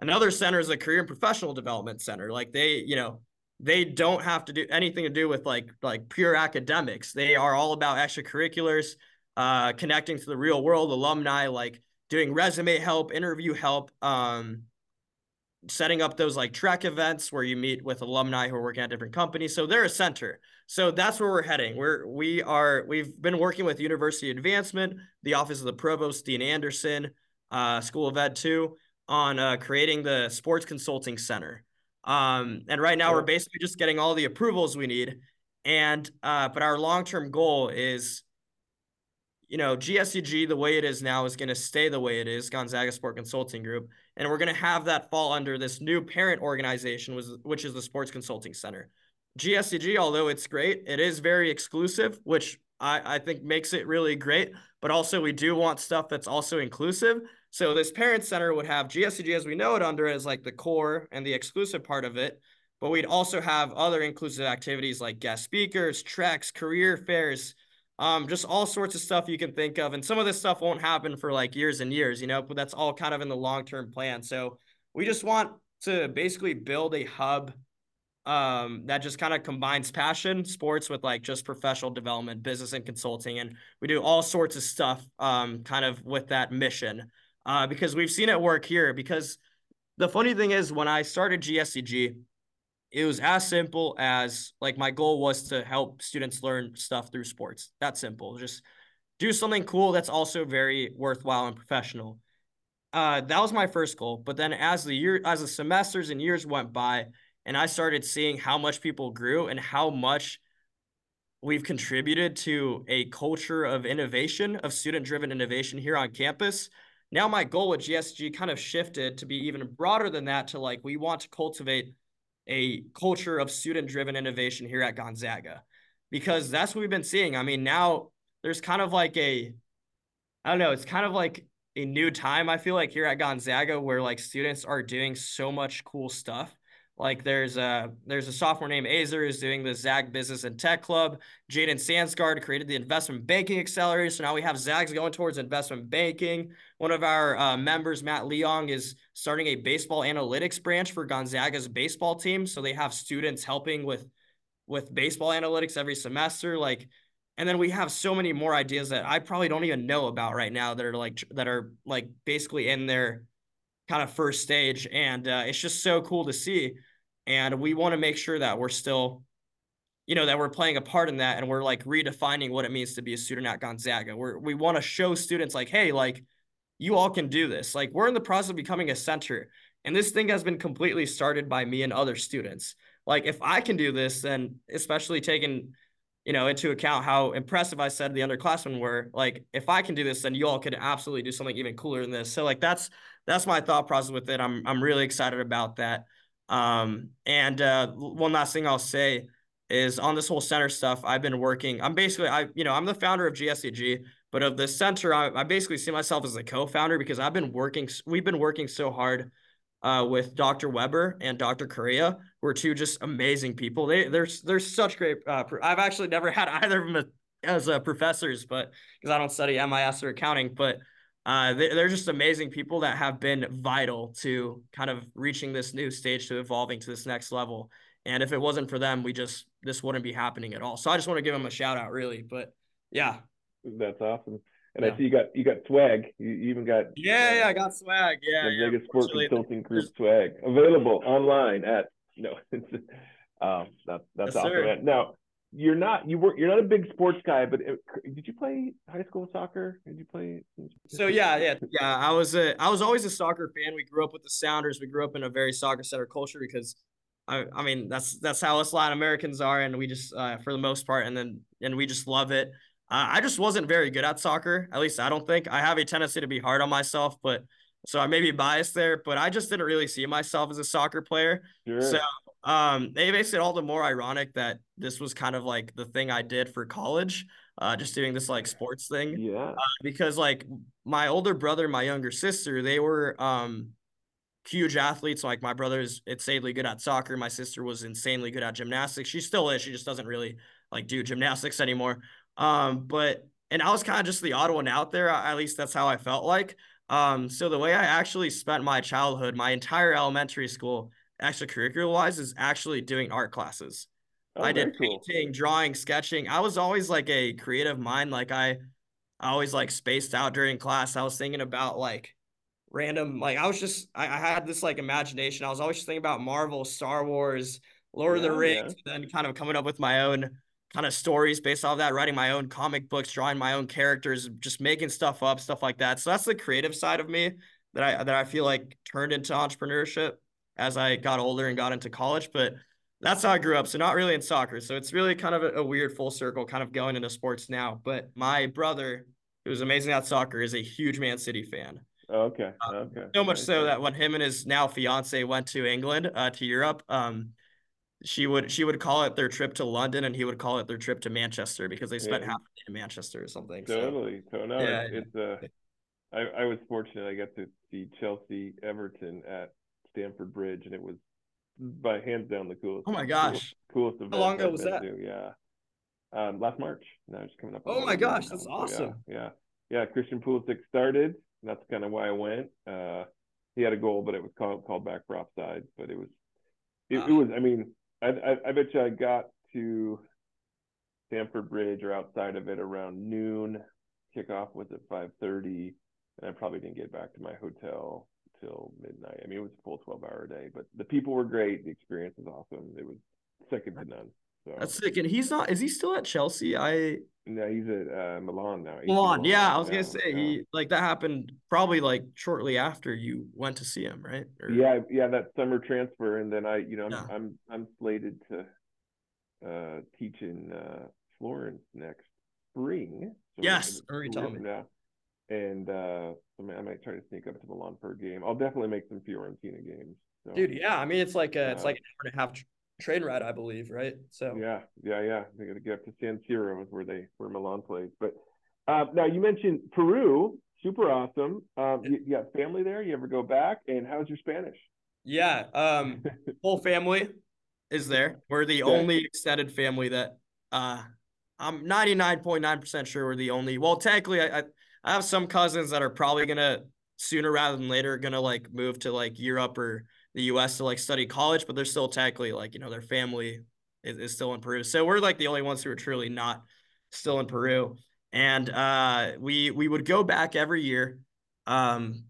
C: Another center is a career and professional development center. Like they, you know, they don't have to do anything to do with like like pure academics. They are all about extracurriculars, uh, connecting to the real world, alumni, like doing resume help, interview help, um, setting up those like track events where you meet with alumni who are working at different companies. So they're a center. So that's where we're heading. We're we are we've been working with University Advancement, the Office of the Provost, Dean Anderson, uh, School of Ed too, on uh, creating the Sports Consulting Center. Um, and right now yeah. we're basically just getting all the approvals we need. And uh, but our long term goal is you know, GSCG, the way it is now, is going to stay the way it is, Gonzaga Sport Consulting Group. And we're going to have that fall under this new parent organization, which is the Sports Consulting Center. GSCG, although it's great, it is very exclusive, which I, I think makes it really great. But also, we do want stuff that's also inclusive. So, this parent center would have GSCG as we know it under as like the core and the exclusive part of it. But we'd also have other inclusive activities like guest speakers, treks, career fairs, um, just all sorts of stuff you can think of. And some of this stuff won't happen for like years and years, you know, but that's all kind of in the long term plan. So we just want to basically build a hub um, that just kind of combines passion, sports with like just professional development, business and consulting. And we do all sorts of stuff um, kind of with that mission uh, because we've seen it work here. Because the funny thing is, when I started GSCG, it was as simple as like my goal was to help students learn stuff through sports. That simple. Just do something cool that's also very worthwhile and professional. Uh, that was my first goal. But then as the year as the semesters and years went by, and I started seeing how much people grew and how much we've contributed to a culture of innovation, of student-driven innovation here on campus. Now my goal with GSG kind of shifted to be even broader than that to like we want to cultivate a culture of student driven innovation here at Gonzaga because that's what we've been seeing. I mean, now there's kind of like a, I don't know, it's kind of like a new time, I feel like, here at Gonzaga where like students are doing so much cool stuff. Like there's a there's a sophomore named Azer who's doing the Zag Business and Tech Club. Jaden Sansgard created the Investment Banking Accelerator. So now we have Zags going towards investment banking. One of our uh, members, Matt Leong, is starting a baseball analytics branch for Gonzaga's baseball team. So they have students helping with with baseball analytics every semester. Like, and then we have so many more ideas that I probably don't even know about right now that are like that are like basically in their kind of first stage. And uh, it's just so cool to see. And we want to make sure that we're still, you know, that we're playing a part in that and we're like redefining what it means to be a student at Gonzaga. We're, we want to show students like, hey, like you all can do this. Like we're in the process of becoming a center. And this thing has been completely started by me and other students. Like if I can do this, then especially taking you know, into account how impressive I said the underclassmen were. Like, if I can do this, then you all could absolutely do something even cooler than this. So, like, that's that's my thought process with it. I'm I'm really excited about that. Um, and uh, one last thing I'll say is on this whole center stuff. I've been working. I'm basically I you know I'm the founder of GSCG, but of the center, I, I basically see myself as a co-founder because I've been working. We've been working so hard uh, with Dr. Weber and Dr. Correa, who are two just amazing people. They they're they're such great. Uh, I've actually never had either of them as uh, professors, but because I don't study MIS or accounting, but uh, they, they're just amazing people that have been vital to kind of reaching this new stage to evolving to this next level. And if it wasn't for them, we just this wouldn't be happening at all. So I just want to give them a shout out, really. But yeah,
D: that's awesome. And yeah. I see you got you got swag. You even got
C: yeah, uh, yeah, I got swag. Yeah,
D: the Vegas Sport Consulting Group swag available online at no. um, that, that's yes, awesome. Sir. Now, you're not you were you're not a big sports guy, but it, did you play high school soccer? Did you play?
C: So yeah, yeah, yeah. I was a I was always a soccer fan. We grew up with the Sounders. We grew up in a very soccer center culture because, I I mean that's that's how us Latin Americans are, and we just uh, for the most part, and then and we just love it. Uh, I just wasn't very good at soccer. At least I don't think I have a tendency to be hard on myself, but so I may be biased there. But I just didn't really see myself as a soccer player. Sure. So um, it makes it all the more ironic that this was kind of like the thing I did for college, uh, just doing this like sports thing.
D: Yeah. Uh,
C: because like my older brother, my younger sister, they were um huge athletes. Like my brother's insanely good at soccer. My sister was insanely good at gymnastics. She still is. She just doesn't really like do gymnastics anymore. Um, but and I was kind of just the odd one out there. At least that's how I felt like. Um, so the way I actually spent my childhood, my entire elementary school extracurricular wise is actually doing art classes. Oh, I did cool. painting, drawing, sketching. I was always like a creative mind. Like I, I always like spaced out during class. I was thinking about like random like I was just I, I had this like imagination. I was always thinking about Marvel, Star Wars, Lord yeah, of the Rings, yeah. and then kind of coming up with my own kind of stories based off that, writing my own comic books, drawing my own characters, just making stuff up, stuff like that. So that's the creative side of me that I that I feel like turned into entrepreneurship as I got older and got into college. But that's how I grew up. So not really in soccer. So it's really kind of a, a weird full circle, kind of going into sports now. But my brother, who's amazing at soccer, is a huge Man City fan.
D: Okay. Uh, okay.
C: so much so that when him and his now fiance went to England, uh, to Europe, um, she would she would call it their trip to London, and he would call it their trip to Manchester because they spent yeah. half a day in Manchester or something.
D: Totally. So, so no, yeah, it's, it's uh, I, I was fortunate. I got to see Chelsea Everton at Stamford Bridge, and it was by hands down the coolest.
C: Oh my gosh,
D: coolest, coolest event.
C: How long ago was that?
D: To, yeah, um, last March. Now it's coming up.
C: Oh my gosh, that's awesome.
D: yeah, yeah, yeah. Christian Pulisic started. That's kind of why I went. Uh, he had a goal, but it was called called back for offside. But it was, it, it was. I mean, I, I I bet you I got to Stamford Bridge or outside of it around noon. Kickoff was at five thirty, and I probably didn't get back to my hotel till midnight. I mean, it was a full 12 hour day, but the people were great. The experience was awesome. It was second to none. So.
C: That's sick. And he's not, is he still at Chelsea? I,
D: no, he's at uh, Milan now.
C: Milan. Yeah. I was going to say, he, like, that happened probably like shortly after you went to see him, right?
D: Or... Yeah. Yeah. That summer transfer. And then I, you know, I'm, yeah. I'm, I'm slated to uh, teach in uh, Florence next spring.
C: So yes. Already telling me.
D: Now and uh, I might try to sneak up to Milan for a game. I'll definitely make some Fiorentina games.
C: So, Dude, yeah, I mean it's like a, uh, it's like an hour and a half train ride, I believe, right? So
D: yeah, yeah, yeah. They got to get up to San Siro, is where they where Milan plays. But uh, now you mentioned Peru, super awesome. Um, you, you, got family there? You ever go back? And how's your Spanish?
C: Yeah, um, whole family is there. We're the only extended family that uh, I'm 99.9% sure we're the only. Well, technically, I, I I have some cousins that are probably gonna sooner rather than later gonna like move to like Europe or the US to like study college, but they're still technically like, you know, their family is, is still in Peru. So we're like the only ones who are truly not still in Peru. And uh we we would go back every year um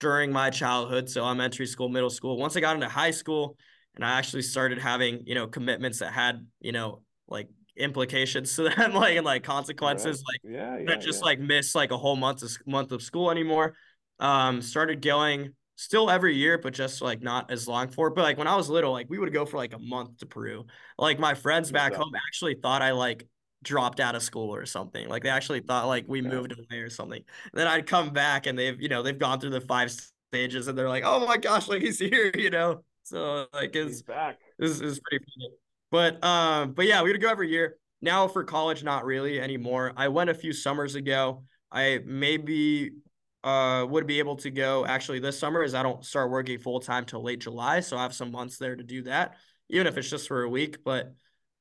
C: during my childhood, so elementary school, middle school. Once I got into high school and I actually started having, you know, commitments that had, you know, like implications to them, like and like consequences,
D: right. like yeah,
C: yeah,
D: not
C: just
D: yeah.
C: like miss like a whole month of month of school anymore. Um, started going still every year, but just like not as long for. But like when I was little, like we would go for like a month to Peru. Like my friends back home actually thought I like dropped out of school or something. Like they actually thought like we moved away or something. And then I'd come back and they've, you know, they've gone through the five stages and they're like, oh my gosh, like he's here, you know. So like it's
D: back.
C: This is pretty funny. But um, but yeah, we would go every year. Now for college, not really anymore. I went a few summers ago. I maybe uh would be able to go actually this summer as I don't start working full time till late July. So I have some months there to do that, even if it's just for a week. But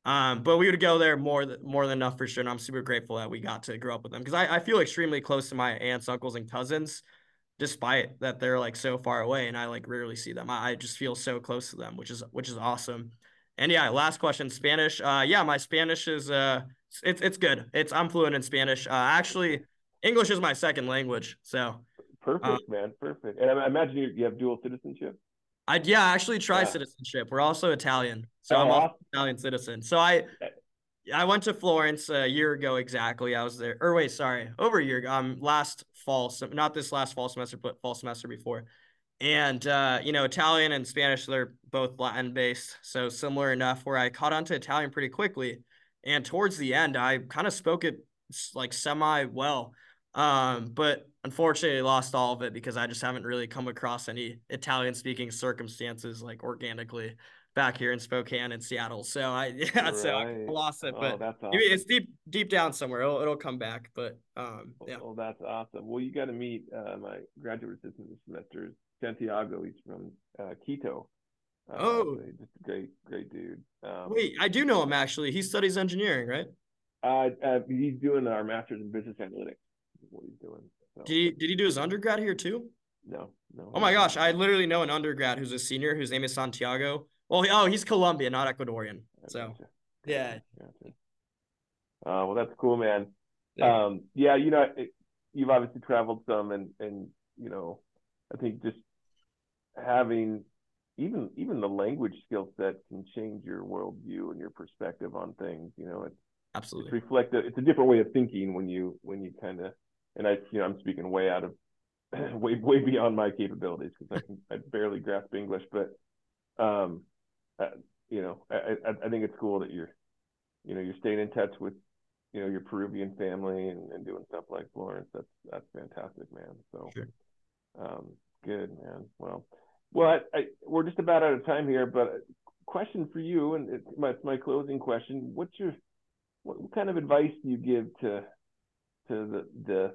C: um, but we would go there more th- more than enough for sure. And I'm super grateful that we got to grow up with them because I, I feel extremely close to my aunts, uncles, and cousins, despite that they're like so far away and I like rarely see them. I, I just feel so close to them, which is which is awesome. And yeah, last question, Spanish. Uh, yeah, my Spanish is uh, it's it's good. It's I'm fluent in Spanish. Uh, actually, English is my second language. So
D: perfect, uh, man, perfect. And I imagine you, you have dual citizenship.
C: I yeah, I actually try yeah. citizenship. We're also Italian, so oh, I'm awesome. Italian citizen. So I I went to Florence a year ago exactly. I was there, or wait, sorry, over a year ago. Um, last fall, not this last fall semester, but fall semester before and uh, you know italian and spanish they're both latin based so similar enough where i caught on to italian pretty quickly. And towards the end i kind of spoke it like semi well um, but unfortunately lost all of it because i just haven't really come across any italian speaking circumstances like organically back here in spokane and seattle. So i yeah right. so i lost it but
D: that's awesome.
C: it's deep deep down somewhere. It'll, it'll come back but um
D: yeah. Well that's awesome. Well you got to meet uh, my graduate assistant semesters Santiago. He's from uh, Quito.
C: Uh, oh,
D: just a great, great dude.
C: Um, Wait, I do know him actually. He studies engineering, right?
D: Uh, uh he's doing our master's in business analytics. What he's doing.
C: So. Did he Did he do his undergrad here too?
D: No, no.
C: Oh my gosh, I literally know an undergrad who's a senior whose name is Santiago. Well, oh, he's Colombian, not Ecuadorian. So, yeah.
D: Gotcha. Uh, well, that's cool, man. Yeah. Um, yeah, you know, it, you've obviously traveled some, and and you know, I think just having even even the language skill set can change your worldview and your perspective on things. You know, it's
C: absolutely
D: it's reflect it's a different way of thinking when you when you kind of and I you know I'm speaking way out of way way beyond my capabilities because I can I barely grasp English, but um, uh, you know I, I I think it's cool that you're you know you're staying in touch with you know your Peruvian family and, and doing stuff like Florence. That's that's fantastic, man. So
C: sure.
D: um, good, man. Well, well, I, I, we're just about out of time here, but question for you, and it's my my closing question. What's your what, what kind of advice do you give to to the the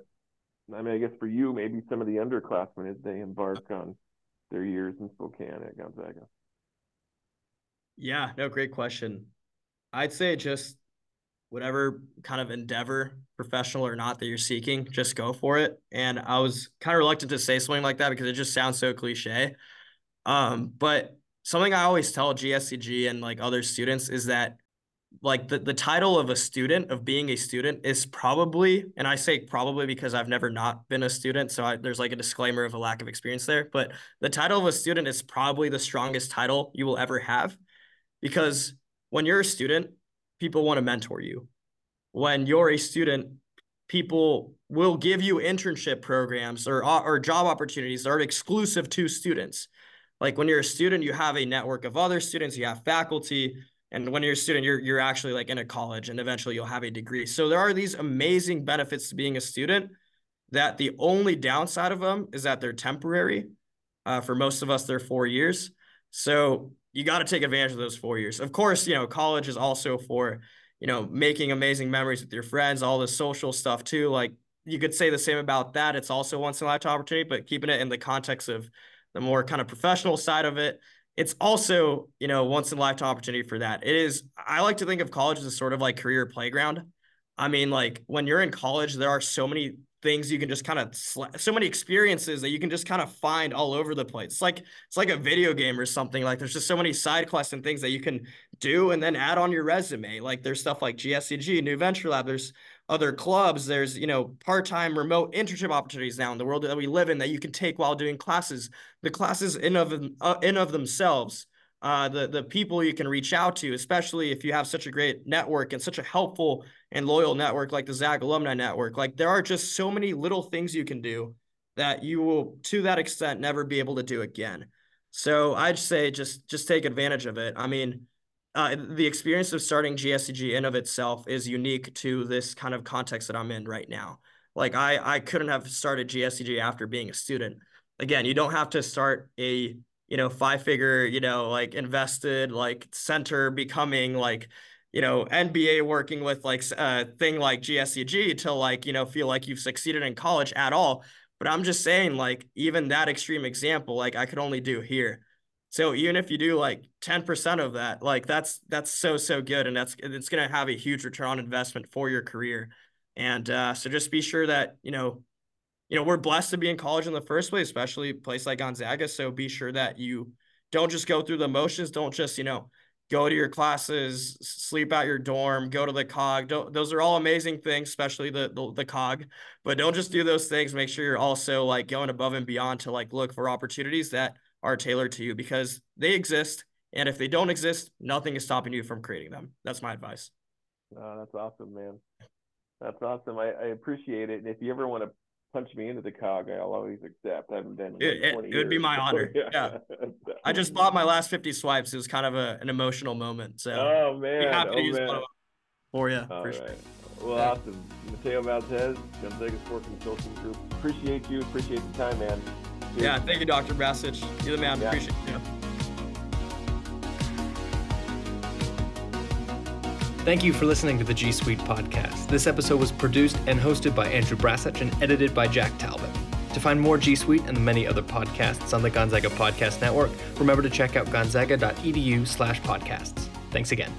D: I mean, I guess for you, maybe some of the underclassmen as they embark on their years in Spokane at Gonzaga.
C: Yeah, no, great question. I'd say just whatever kind of endeavor, professional or not, that you're seeking, just go for it. And I was kind of reluctant to say something like that because it just sounds so cliche. Um, but something I always tell GSCG and like other students is that like the, the title of a student of being a student is probably and i say probably because i've never not been a student so I, there's like a disclaimer of a lack of experience there but the title of a student is probably the strongest title you will ever have because when you're a student people want to mentor you. When you're a student people will give you internship programs or, or job opportunities that are exclusive to students. Like when you're a student you have a network of other students you have faculty and when you're a student you're you're actually like in a college and eventually you'll have a degree. So there are these amazing benefits to being a student that the only downside of them is that they're temporary uh, for most of us they're four years. So you got to take advantage of those four years. Of course you know college is also for you know making amazing memories with your friends all the social stuff too like you could say the same about that. It's also once in a lifetime opportunity but keeping it in the context of the more kind of professional side of it it's also you know once in a lifetime opportunity for that. It is i like to think of college as a sort of like career playground. I mean like when you're in college there are so many things you can just kind of so many experiences that you can just kind of find all over the place it's like it's like a video game or something like there's just so many side quests and things that you can do and then add on your resume like there's stuff like gscg new venture lab there's other clubs. There's, you know, part-time remote internship opportunities now in the world that we live in that you can take while doing classes. The classes in of uh, in of themselves, uh, the the people you can reach out to, especially if you have such a great network and such a helpful and loyal network like the Zag Alumni Network. Like there are just so many little things you can do that you will, to that extent, never be able to do again. So I'd say just just take advantage of it. I mean uh, the experience of starting GSCG in of itself is unique to this kind of context that I'm in right now. Like I, I couldn't have started GSCG after being a student. Again, you don't have to start a, you know, five figure, you know, like invested, like center becoming like, you know, NBA working with like a uh, thing like GSCG to like, you know, feel like you've succeeded in college at all. But I'm just saying, like, even that extreme example, like I could only do here. So even if you do like 10% of that, like that's that's so so good and that's it's going to have a huge return on investment for your career. And uh, so just be sure that, you know, you know, we're blessed to be in college in the first place, especially a place like Gonzaga, so be sure that you don't just go through the motions, don't just, you know, go to your classes, sleep at your dorm, go to the cog. Don't, those are all amazing things, especially the, the, the cog. But don't just do those things. Make sure you're also like going above and beyond to like look for opportunities that are tailored to you because they exist. And if they don't exist, nothing is stopping you from creating them. That's my advice.
D: Oh, that's awesome, man. That's awesome. I, I appreciate it. And if you ever want to punch me into the cog, I'll always accept. I haven't been.
C: It, it, it would be my honor. yeah. I just bought my last 50 swipes. It was kind of a, an emotional moment. So,
D: oh, man. happy oh, to use man.
C: for you.
D: All for right. Sure. Well, yeah. awesome. Mateo Valdez, Gonzaga Sport Consulting Group. Appreciate you. Appreciate the time, man.
C: Yeah, thank you, Dr. Brajcich. You're the man. Yeah. Appreciate you.
B: Thank you for listening to the G Suite podcast. This episode was produced and hosted by Andrew Brajcich and edited by Jack Talbot. To find more G Suite and the many other podcasts on the Gonzaga Podcast Network, remember to check out gonzaga.edu slash podcasts. Thanks again.